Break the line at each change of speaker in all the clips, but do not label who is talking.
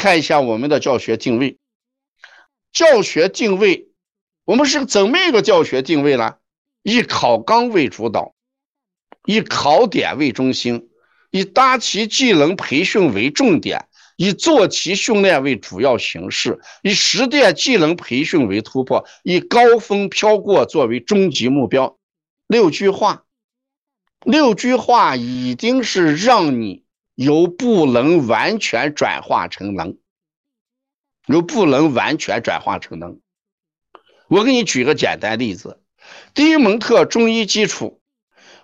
看一下我们的教学定位。教学定位，我们是怎么一个教学定位呢？以考纲为主导，以考点为中心，以答题技能培训为重点，以做题训练为主要形式，以实践技能培训为突破，以高分飘过作为终极目标。六句话，六句话已经是让你由不能完全转化成能，由不能完全转化成能。我给你举个简单例子。第一门课中医基础，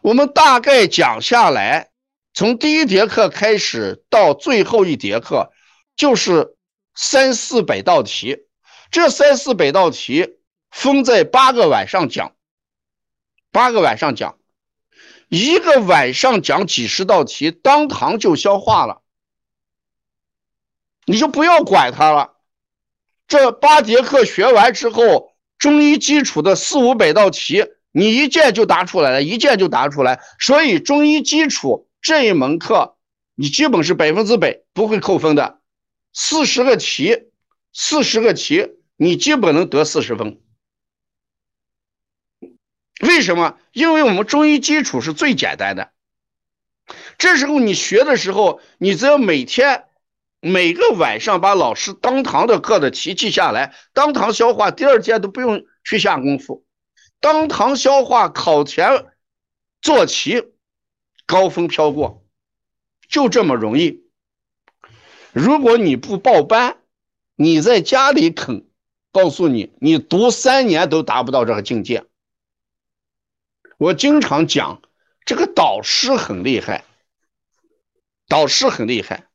我们大概讲下来，从第一节课开始到最后一节课，就是三四百道题。这三四百道题分在八个晚上讲，八个晚上讲，一个晚上讲几十道题，当堂就消化了，你就不要管他了。这八节课学完之后。中医基础的四五百道题，你一见就答出来了，一见就答出来。所以中医基础这一门课，你基本是百分之百不会扣分的。四十个题，四十个题，你基本能得四十分。为什么？因为我们中医基础是最简单的。这时候你学的时候，你只要每天。每个晚上把老师当堂的课的题记下来，当堂消化，第二天都不用去下功夫，当堂消化，考前做题，高峰飘过，就这么容易。如果你不报班，你在家里啃，告诉你，你读三年都达不到这个境界。我经常讲，这个导师很厉害，导师很厉害。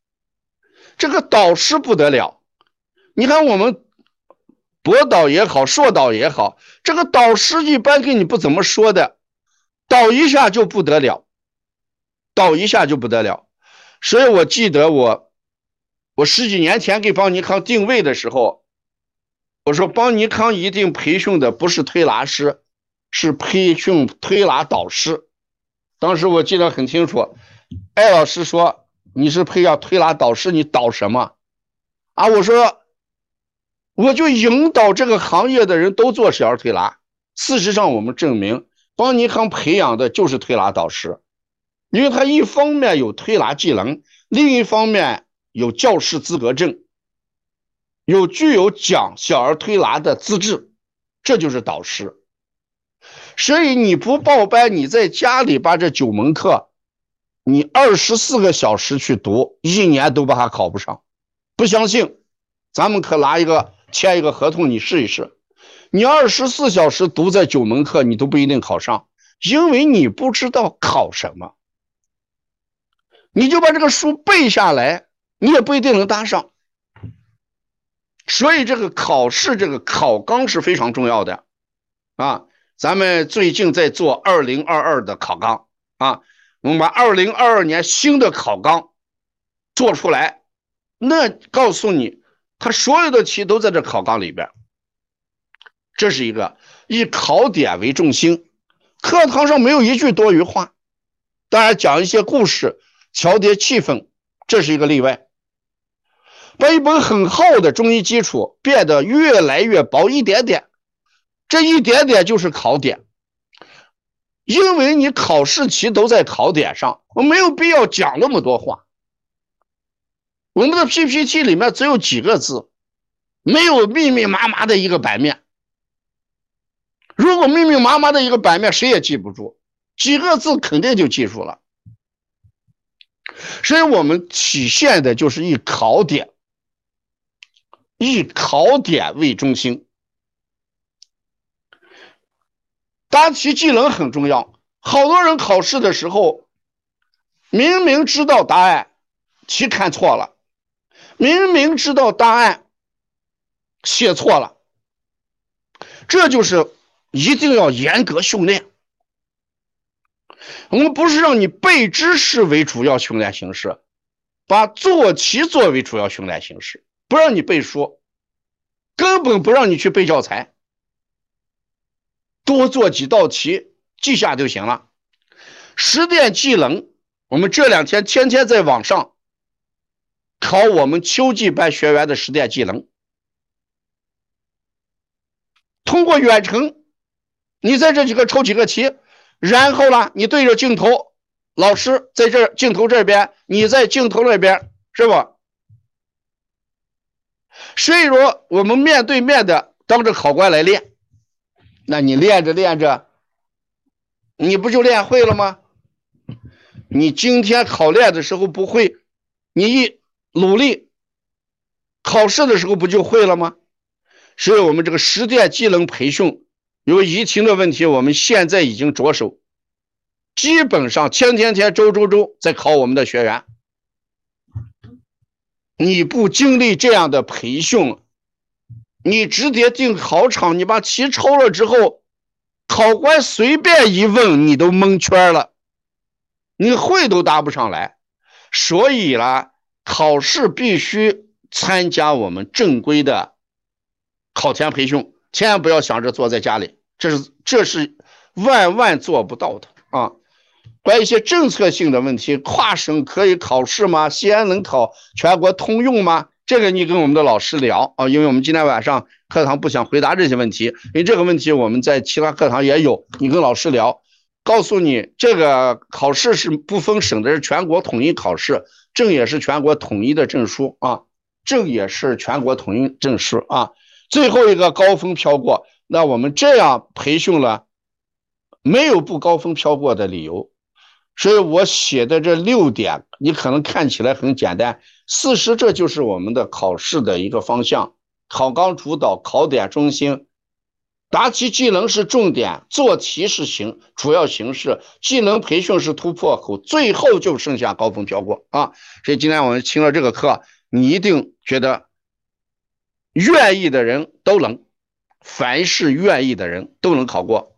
这个导师不得了，你看我们博导也好，硕导也好，这个导师一般跟你不怎么说的，导一下就不得了，导一下就不得了。所以我记得我，我十几年前给邦尼康定位的时候，我说邦尼康一定培训的不是推拿师，是培训推拿导师。当时我记得很清楚，艾老师说。你是培养推拿导师，你导什么？啊，我说，我就引导这个行业的人都做小儿推拿。事实上，我们证明，邦尼康培养的就是推拿导师，因为他一方面有推拿技能，另一方面有教师资格证，有具有讲小儿推拿的资质，这就是导师。所以你不报班，你在家里把这九门课。你二十四个小时去读，一年都把它考不上。不相信，咱们可拿一个签一个合同，你试一试。你二十四小时读这九门课，你都不一定考上，因为你不知道考什么。你就把这个书背下来，你也不一定能答上。所以这个考试这个考纲是非常重要的啊。咱们最近在做二零二二的考纲啊。我们把二零二二年新的考纲做出来，那告诉你，他所有的题都在这考纲里边。这是一个以考点为中心，课堂上没有一句多余话，当然讲一些故事，调节气氛，这是一个例外。把一本很厚的中医基础变得越来越薄一点点，这一点点就是考点。因为你考试题都在考点上，我没有必要讲那么多话。我们的 PPT 里面只有几个字，没有密密麻麻的一个版面。如果密密麻麻的一个版面，谁也记不住，几个字肯定就记住了。所以我们体现的就是以考点，以考点为中心。答题技能很重要，好多人考试的时候，明明知道答案，题看错了，明明知道答案，写错了，这就是一定要严格训练。我们不是让你背知识为主要训练形式，把做题作为主要训练形式，不让你背书，根本不让你去背教材。多做几道题，记下就行了。实践技能，我们这两天天天在网上考我们秋季班学员的实践技能。通过远程，你在这几个抽几个题，然后呢，你对着镜头，老师在这镜头这边，你在镜头那边，是吧？所以说，我们面对面的当着考官来练，那你练着练着，你不就练会了吗？你今天考练的时候不会，你一努力，考试的时候不就会了吗？所以我们这个实践技能培训因为疫情的问题，我们现在已经着手，基本上天天天周周周在考我们的学员。你不经历这样的培训，你直接进考场，你把题抽了之后，考官随便一问，你都蒙圈了，你会都答不上来。所以呢，考试必须参加我们正规的考前培训，千万不要想着坐在家里，这是这是万万做不到的啊。关于一些政策性的问题，跨省可以考试吗？西安能考全国通用吗？这个你跟我们的老师聊啊，因为我们今天晚上课堂不想回答这些问题，因为这个问题我们在其他课堂也有，你跟老师聊，告诉你这个考试是不分省的，是全国统一考试，证也是全国统一的证书啊，证也是全国统一证书啊。最后一个高峰飘过，那我们这样培训了，没有不高峰飘过的理由。所以我写的这六点，你可能看起来很简单，事实这就是我们的考试的一个方向：考纲主导，考点中心，答题技能是重点，做题是形主要形式，技能培训是突破口，最后就剩下高分飘过啊！所以今天我们听了这个课，你一定觉得愿意的人都能，凡是愿意的人都能考过！